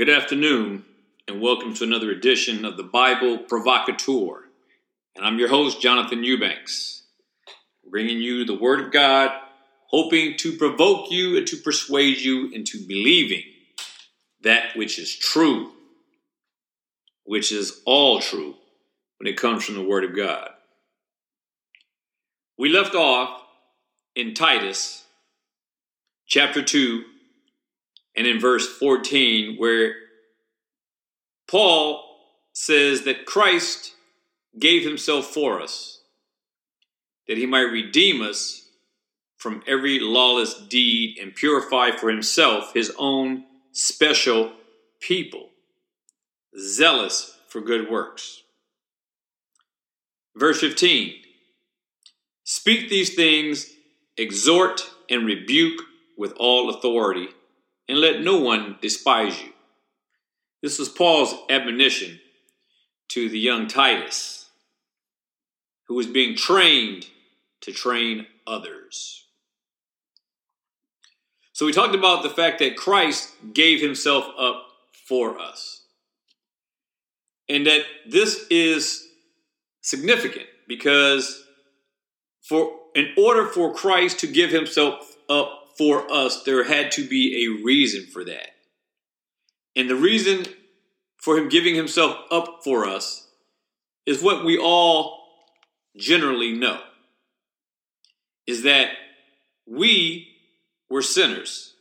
Good afternoon, and welcome to another edition of the Bible Provocateur. And I'm your host, Jonathan Eubanks, bringing you the Word of God, hoping to provoke you and to persuade you into believing that which is true, which is all true when it comes from the Word of God. We left off in Titus chapter 2 and in verse 14, where Paul says that Christ gave himself for us, that he might redeem us from every lawless deed and purify for himself his own special people, zealous for good works. Verse 15 Speak these things, exhort and rebuke with all authority and let no one despise you. This was Paul's admonition to the young Titus, who was being trained to train others. So we talked about the fact that Christ gave himself up for us. And that this is significant because for in order for Christ to give himself up for us, there had to be a reason for that. And the reason for him giving himself up for us is what we all generally know is that we were sinners.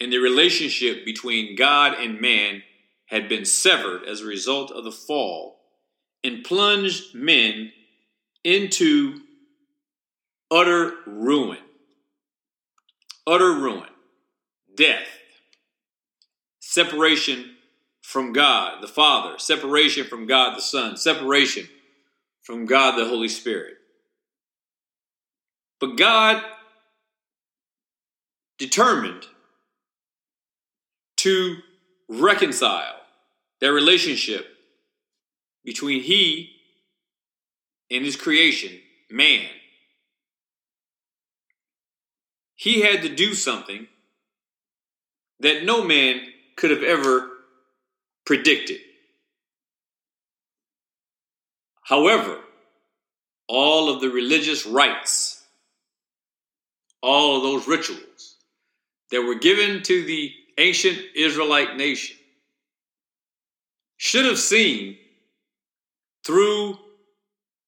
And the relationship between God and man had been severed as a result of the fall and plunged men into utter ruin utter ruin, death, separation from God the Father, separation from God the Son, separation from God the Holy Spirit. But God determined to reconcile that relationship between He and His creation, man he had to do something that no man could have ever predicted. However, all of the religious rites, all of those rituals that were given to the ancient Israelite nation should have seen through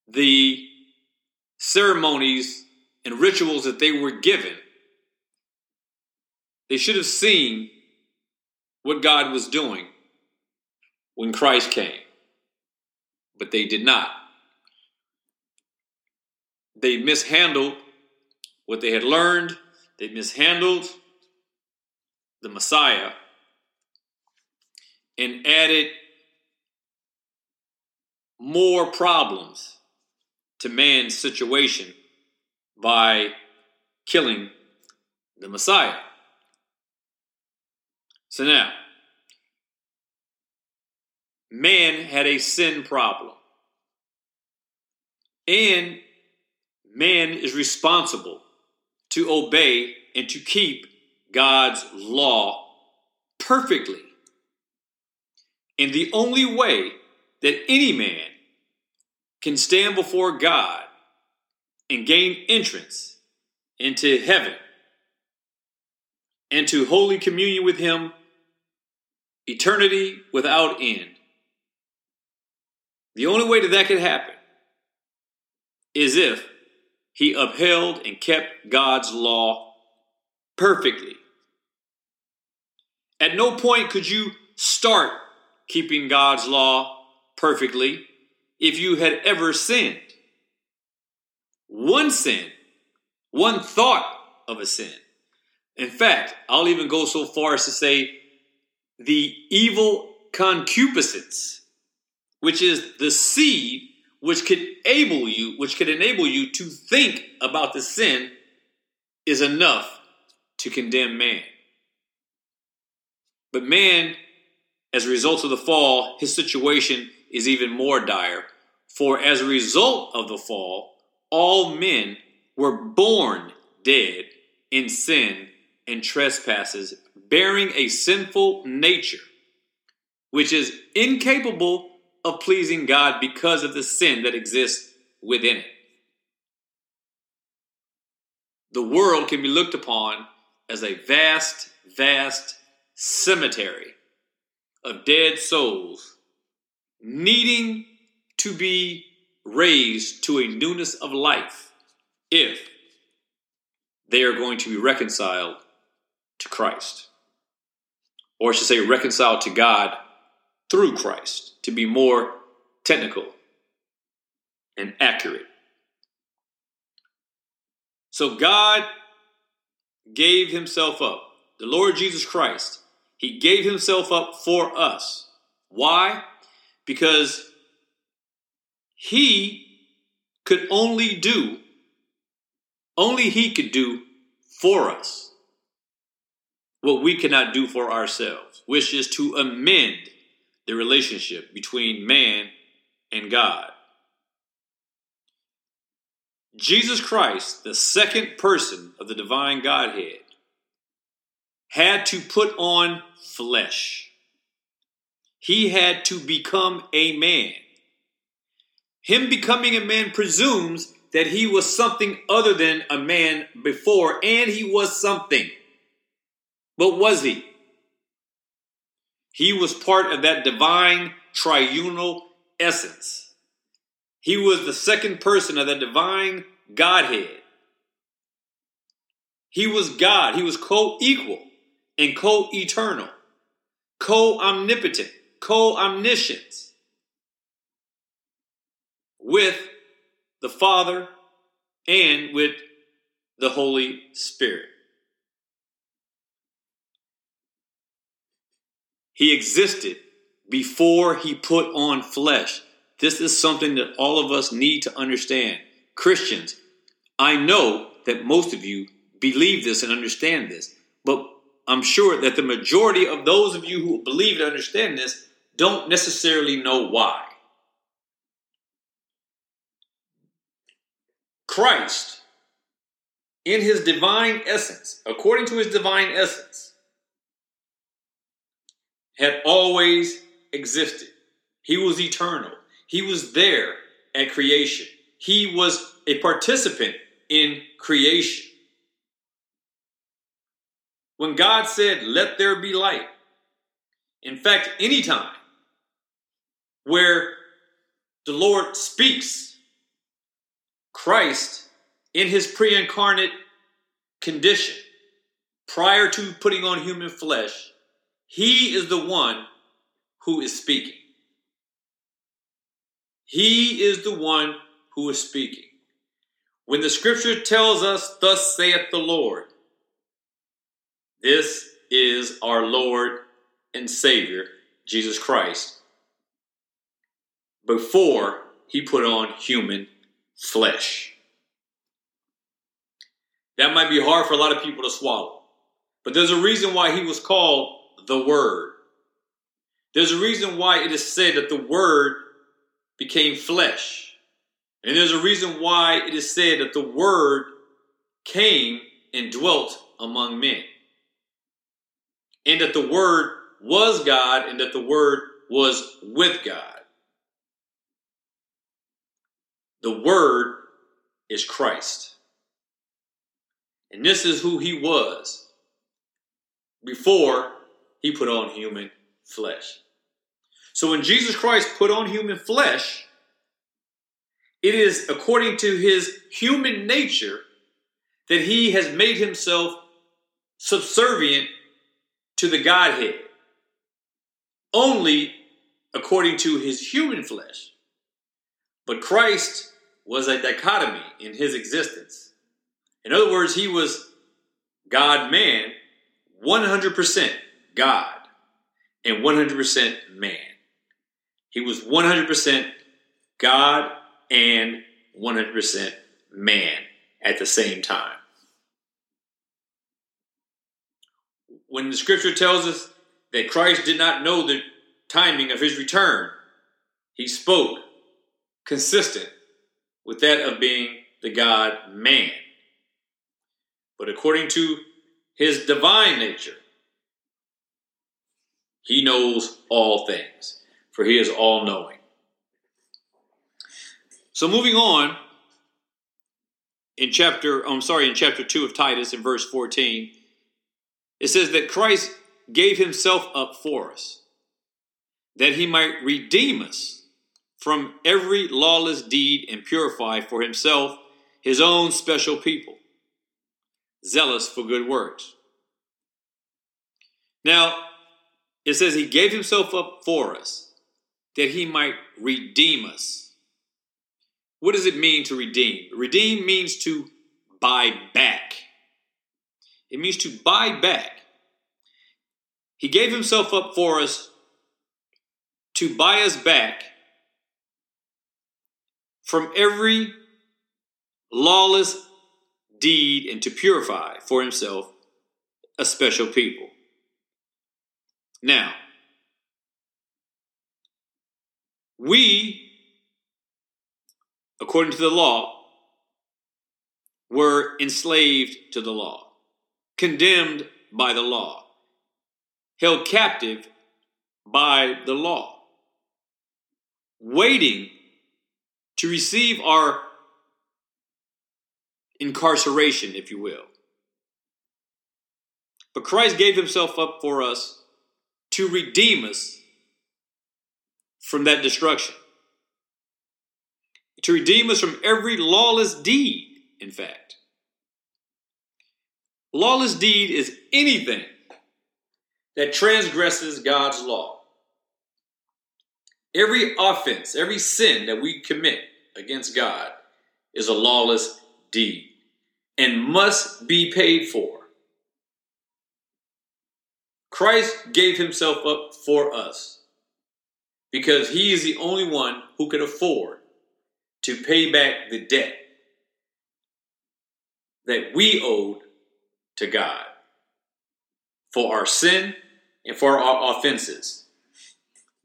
the ceremonies and rituals that they were given they should have seen what God was doing when Christ came, but they did not. They mishandled what they had learned, they mishandled the Messiah and added more problems to man's situation by killing the Messiah. So now, man had a sin problem. And man is responsible to obey and to keep God's law perfectly. And the only way that any man can stand before God and gain entrance into heaven and to holy communion with Him eternity without end. The only way that that could happen is if he upheld and kept God's law perfectly. At no point could you start keeping God's law perfectly if you had ever sinned. One sin, one thought of a sin. In fact, I'll even go so far as to say the evil concupiscence, which is the seed which could enable you, which could enable you to think about the sin, is enough to condemn man. But man, as a result of the fall, his situation is even more dire. For as a result of the fall, all men were born dead in sin and trespasses, bearing a sinful nature, which is incapable of pleasing God because of the sin that exists within it. The world can be looked upon as a vast, vast cemetery of dead souls needing to be raised to a newness of life if they are going to be reconciled to Christ. Or I should say, reconciled to God through Christ, to be more technical and accurate. So God gave himself up. The Lord Jesus Christ, he gave himself up for us. Why? Because he could only do, only he could do for us what we cannot do for ourselves, which is to amend the relationship between man and God. Jesus Christ, the second person of the divine Godhead, had to put on flesh. He had to become a man. Him becoming a man presumes that he was something other than a man before, and he was something. But was he? He was part of that divine triunal essence. He was the second person of the divine Godhead. He was God. He was co equal and co eternal, co omnipotent, co omniscient with the Father and with the Holy Spirit. He existed before he put on flesh. This is something that all of us need to understand. Christians, I know that most of you believe this and understand this, but I'm sure that the majority of those of you who believe and understand this don't necessarily know why. Christ, in his divine essence, according to his divine essence, had always existed. He was eternal. He was there at creation. He was a participant in creation. When God said, Let there be light, in fact, anytime where the Lord speaks, Christ in his pre incarnate condition, prior to putting on human flesh, he is the one who is speaking. He is the one who is speaking. When the scripture tells us, Thus saith the Lord, this is our Lord and Savior, Jesus Christ, before he put on human flesh. That might be hard for a lot of people to swallow, but there's a reason why he was called the Word. There's a reason why it is said that the Word became flesh. And there's a reason why it is said that the Word came and dwelt among men. And that the Word was God and that the Word was with God. The Word is Christ. And this is who He was before he put on human flesh. So when Jesus Christ put on human flesh, it is according to his human nature that he has made himself subservient to the Godhead, only according to his human flesh. But Christ was a dichotomy in his existence. In other words, he was God man 100%. God and 100% man. He was 100% God and 100% man at the same time. When the scripture tells us that Christ did not know the timing of his return, he spoke consistent with that of being the God man. But according to his divine nature, he knows all things, for he is all knowing. So moving on in chapter, oh, I'm sorry, in chapter 2 of Titus in verse 14, it says that Christ gave himself up for us, that he might redeem us from every lawless deed and purify for himself his own special people, zealous for good works. Now, it says he gave himself up for us, that he might redeem us. What does it mean to redeem? Redeem means to buy back. It means to buy back. He gave himself up for us to buy us back from every lawless deed and to purify for himself a special people. Now, we, according to the law, were enslaved to the law, condemned by the law, held captive by the law, waiting to receive our incarceration, if you will. But Christ gave himself up for us to redeem us from that destruction, to redeem us from every lawless deed, in fact. Lawless deed is anything that transgresses God's law. Every offense, every sin that we commit against God is a lawless deed and must be paid for. Christ gave himself up for us because he is the only one who can afford to pay back the debt that we owed to God for our sin and for our offenses.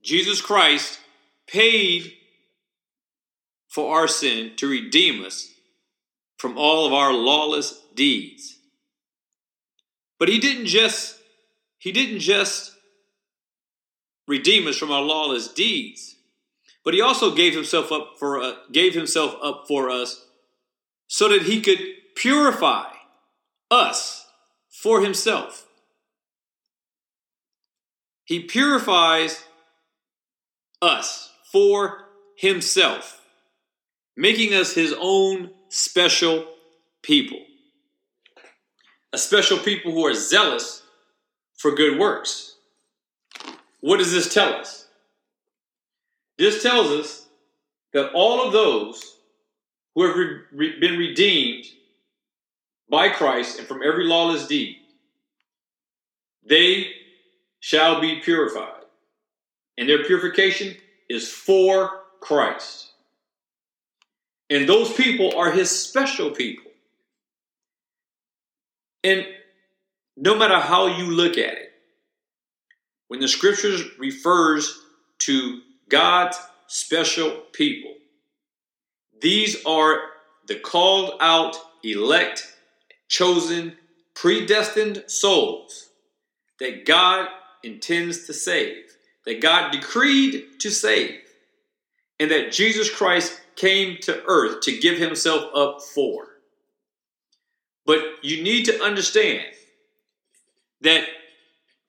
Jesus Christ paid for our sin to redeem us from all of our lawless deeds. But he didn't just he didn't just redeem us from our lawless deeds, but he also gave himself up for uh, gave himself up for us so that he could purify us for himself. He purifies us for himself, making us his own special people. A special people who are zealous for good works. What does this tell us? This tells us that all of those who have re- re- been redeemed by Christ and from every lawless deed, they shall be purified. And their purification is for Christ. And those people are his special people. And no matter how you look at it, when the scriptures refers to God's special people, these are the called out, elect, chosen, predestined souls that God intends to save, that God decreed to save, and that Jesus Christ came to earth to give himself up for. But you need to understand that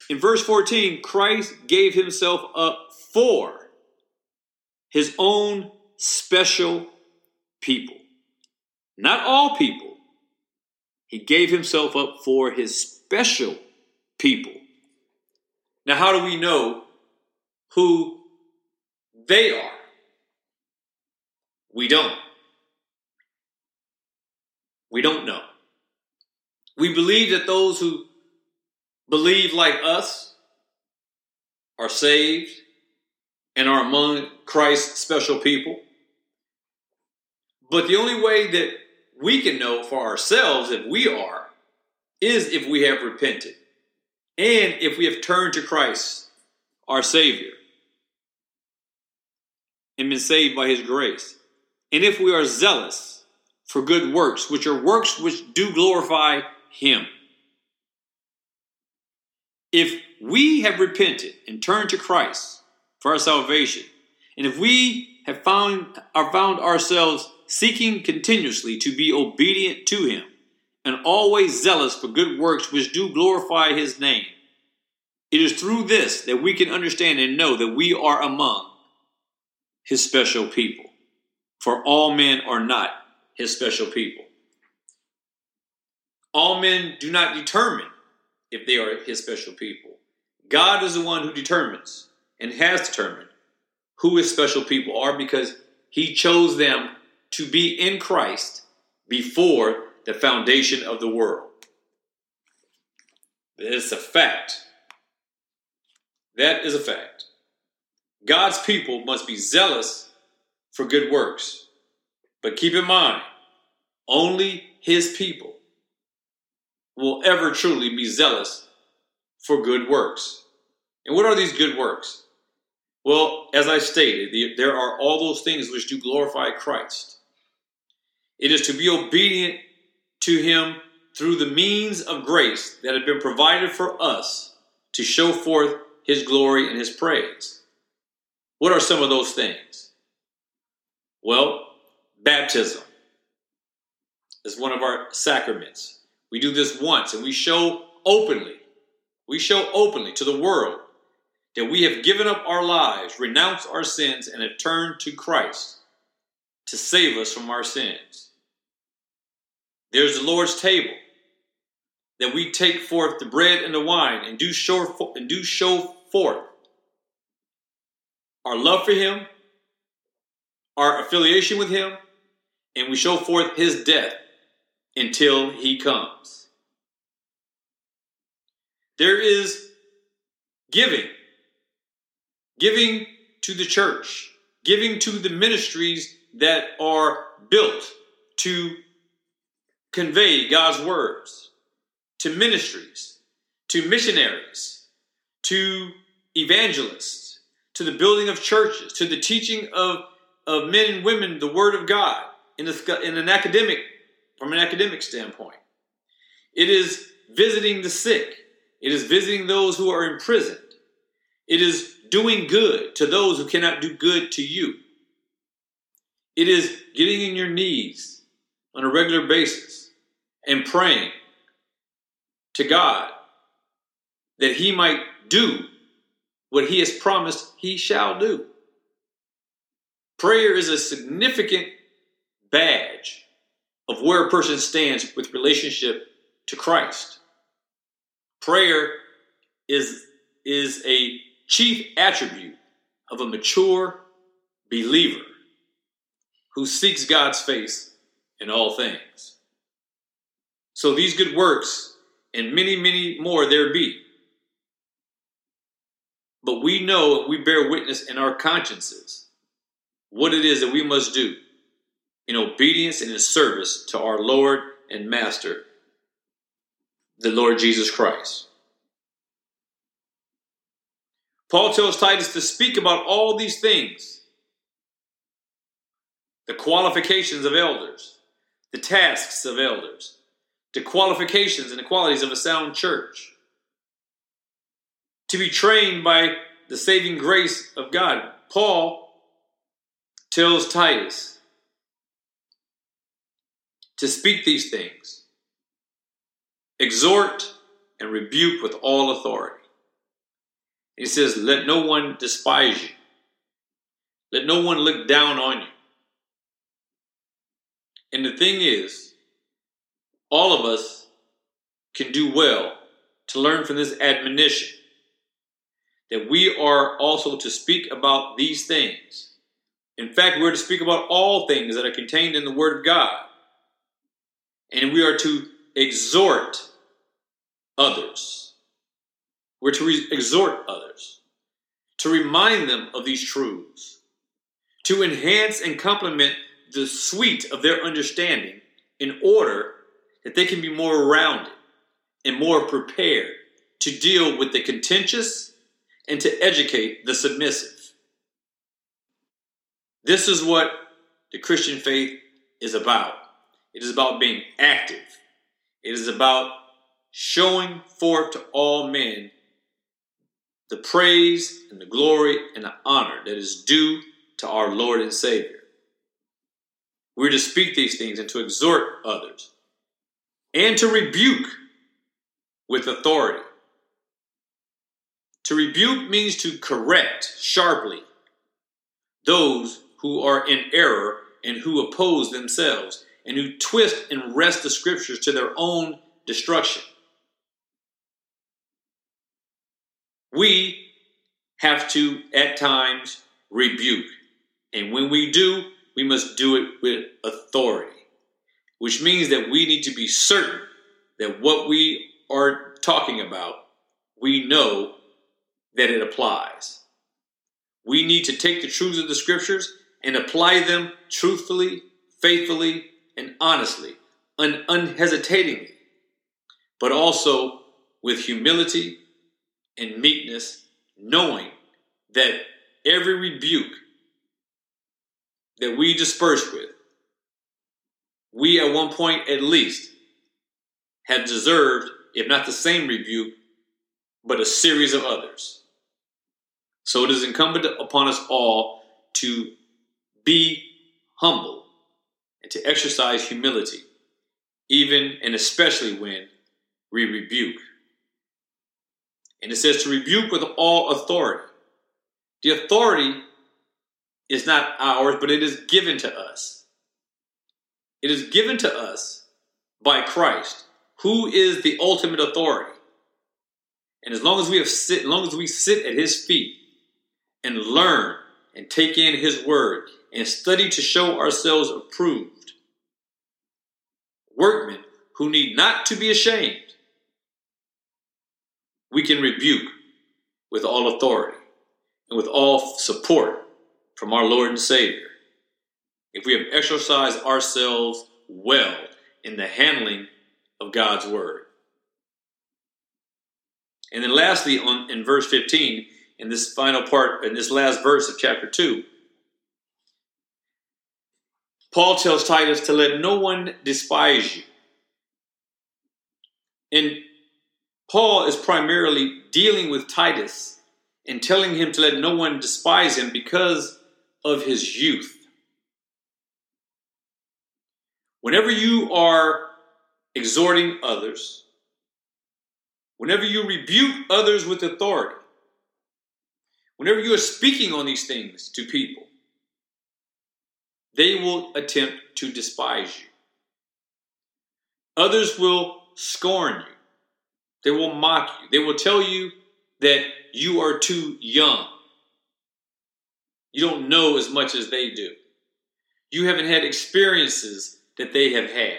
in verse 14, Christ gave himself up for his own special people. Not all people. He gave himself up for his special people. Now, how do we know who they are? We don't. We don't know. We believe that those who believe like us are saved and are among Christ's special people. But the only way that we can know for ourselves if we are is if we have repented and if we have turned to Christ, our Savior, and been saved by His grace. And if we are zealous for good works, which are works which do glorify Him. If we have repented and turned to Christ for our salvation, and if we have found are found ourselves seeking continuously to be obedient to him, and always zealous for good works which do glorify his name, it is through this that we can understand and know that we are among his special people. For all men are not his special people. All men do not determine if they are his special people. God is the one who determines and has determined who his special people are because he chose them to be in Christ before the foundation of the world. It's a fact. That is a fact. God's people must be zealous for good works. But keep in mind, only his people will ever truly be zealous for good works. And what are these good works? Well, as I stated, there are all those things which do glorify Christ. It is to be obedient to him through the means of grace that have been provided for us to show forth his glory and his praise. What are some of those things? Well, baptism is one of our sacraments. We do this once and we show openly, we show openly to the world that we have given up our lives, renounced our sins, and have turned to Christ to save us from our sins. There's the Lord's table that we take forth the bread and the wine and do show, and do show forth our love for Him, our affiliation with Him, and we show forth His death until He comes. There is giving, giving to the church, giving to the ministries that are built to convey God's words, to ministries, to missionaries, to evangelists, to the building of churches, to the teaching of, of men and women the Word of God in, a, in an academic, from an academic standpoint. It is visiting the sick. It is visiting those who are imprisoned. It is doing good to those who cannot do good to you. It is getting in your knees on a regular basis and praying to God that He might do what He has promised He shall do. Prayer is a significant badge of where a person stands with relationship to Christ. Prayer is, is a chief attribute of a mature believer who seeks God's face in all things. So these good works and many, many more there be. But we know and we bear witness in our consciences what it is that we must do in obedience and in service to our Lord and Master, the Lord Jesus Christ. Paul tells Titus to speak about all these things the qualifications of elders, the tasks of elders, the qualifications and the qualities of a sound church, to be trained by the saving grace of God. Paul tells Titus to speak these things, exhort and rebuke with all authority. He says, Let no one despise you, let no one look down on you. And the thing is, all of us can do well to learn from this admonition that we are also to speak about these things. In fact, we're to speak about all things that are contained in the Word of God. And we are to exhort others. We're to re- exhort others, to remind them of these truths, to enhance and complement the sweet of their understanding in order that they can be more rounded and more prepared to deal with the contentious and to educate the submissive. This is what the Christian faith is about. It is about being active. It is about showing forth to all men the praise and the glory and the honor that is due to our Lord and Savior. We're to speak these things and to exhort others and to rebuke with authority. To rebuke means to correct sharply those who are in error and who oppose themselves and who twist and wrest the scriptures to their own destruction. We have to, at times, rebuke. And when we do, we must do it with authority, which means that we need to be certain that what we are talking about, we know that it applies. We need to take the truths of the scriptures and apply them truthfully, faithfully, and honestly, and unhesitatingly, but also with humility and meekness, knowing that every rebuke that we disperse with, we at one point at least have deserved, if not the same rebuke, but a series of others. So it is incumbent upon us all to be humble and to exercise humility, even and especially when we rebuke. And it says to rebuke with all authority. The authority is not ours, but it is given to us. It is given to us by Christ, who is the ultimate authority. And as long as we have sit, as long as we sit at his feet and learn and take in his word and study to show ourselves approved, workmen who need not to be ashamed, we can rebuke with all authority and with all support from our Lord and Savior if we have exercised ourselves well in the handling of God's word. And then lastly, on in verse 15, in this final part, in this last verse of chapter 2, Paul tells Titus to let no one despise you. And Paul is primarily dealing with Titus and telling him to let no one despise him because of his youth. Whenever you are exhorting others, whenever you rebuke others with authority, whenever you are speaking on these things to people, they will attempt to despise you. Others will scorn you. They will mock you. They will tell you that you are too young. You don't know as much as they do. You haven't had experiences that they have had.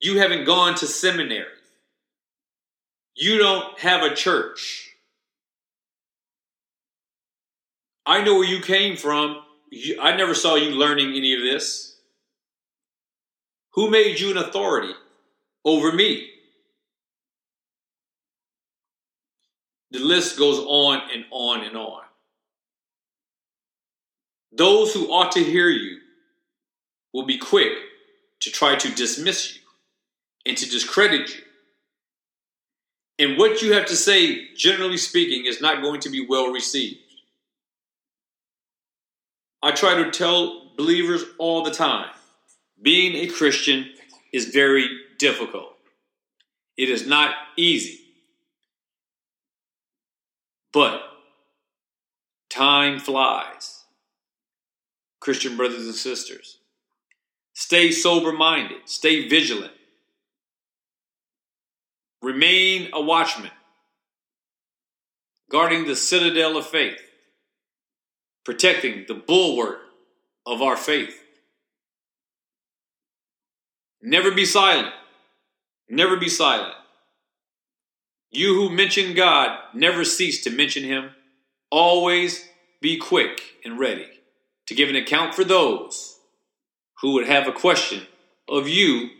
You haven't gone to seminary. You don't have a church. I know where you came from. I never saw you learning any of this. Who made you an authority over me? The list goes on and on and on. Those who ought to hear you will be quick to try to dismiss you and to discredit you. And what you have to say, generally speaking, is not going to be well received. I try to tell believers all the time being a Christian is very difficult. It is not easy. But time flies. Christian brothers and sisters, stay sober minded, stay vigilant, remain a watchman, guarding the citadel of faith, protecting the bulwark of our faith. Never be silent. Never be silent. You who mention God, never cease to mention Him. Always be quick and ready to give an account for those who would have a question of you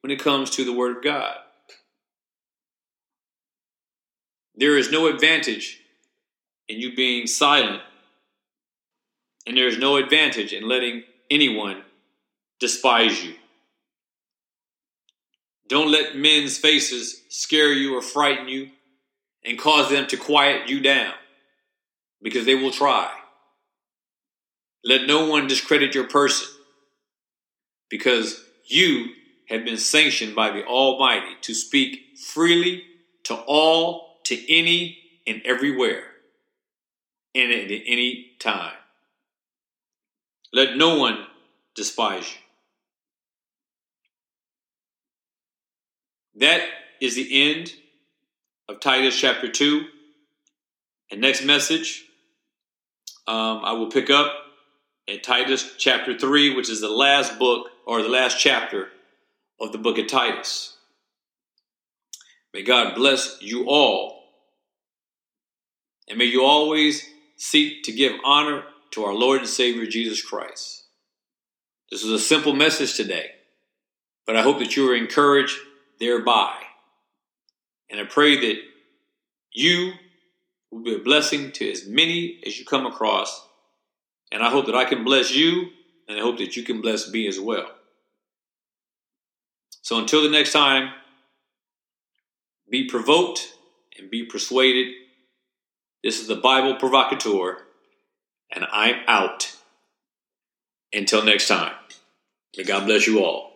when it comes to the Word of God. There is no advantage in you being silent, and there is no advantage in letting anyone despise you. Don't let men's faces scare you or frighten you. and cause them to quiet you down because they will try. Let no one discredit your person because you have been sanctioned by the Almighty to speak freely to all, to any, and everywhere, and at any time. Let no one despise you. That is the end of Titus chapter 2. And next message, um, I will pick up at Titus chapter 3, which is the last book or the last chapter of the book of Titus. May God bless you all. And may you always seek to give honor to our Lord and Savior Jesus Christ. This is a simple message today, but I hope that you are encouraged thereby. And I pray that you will be a blessing to as many as you come across. And I hope that I can bless you, and I hope that you can bless me as well. So until the next time, be provoked and be persuaded. This is the Bible Provocateur, and I'm out. Until next time, may God bless you all.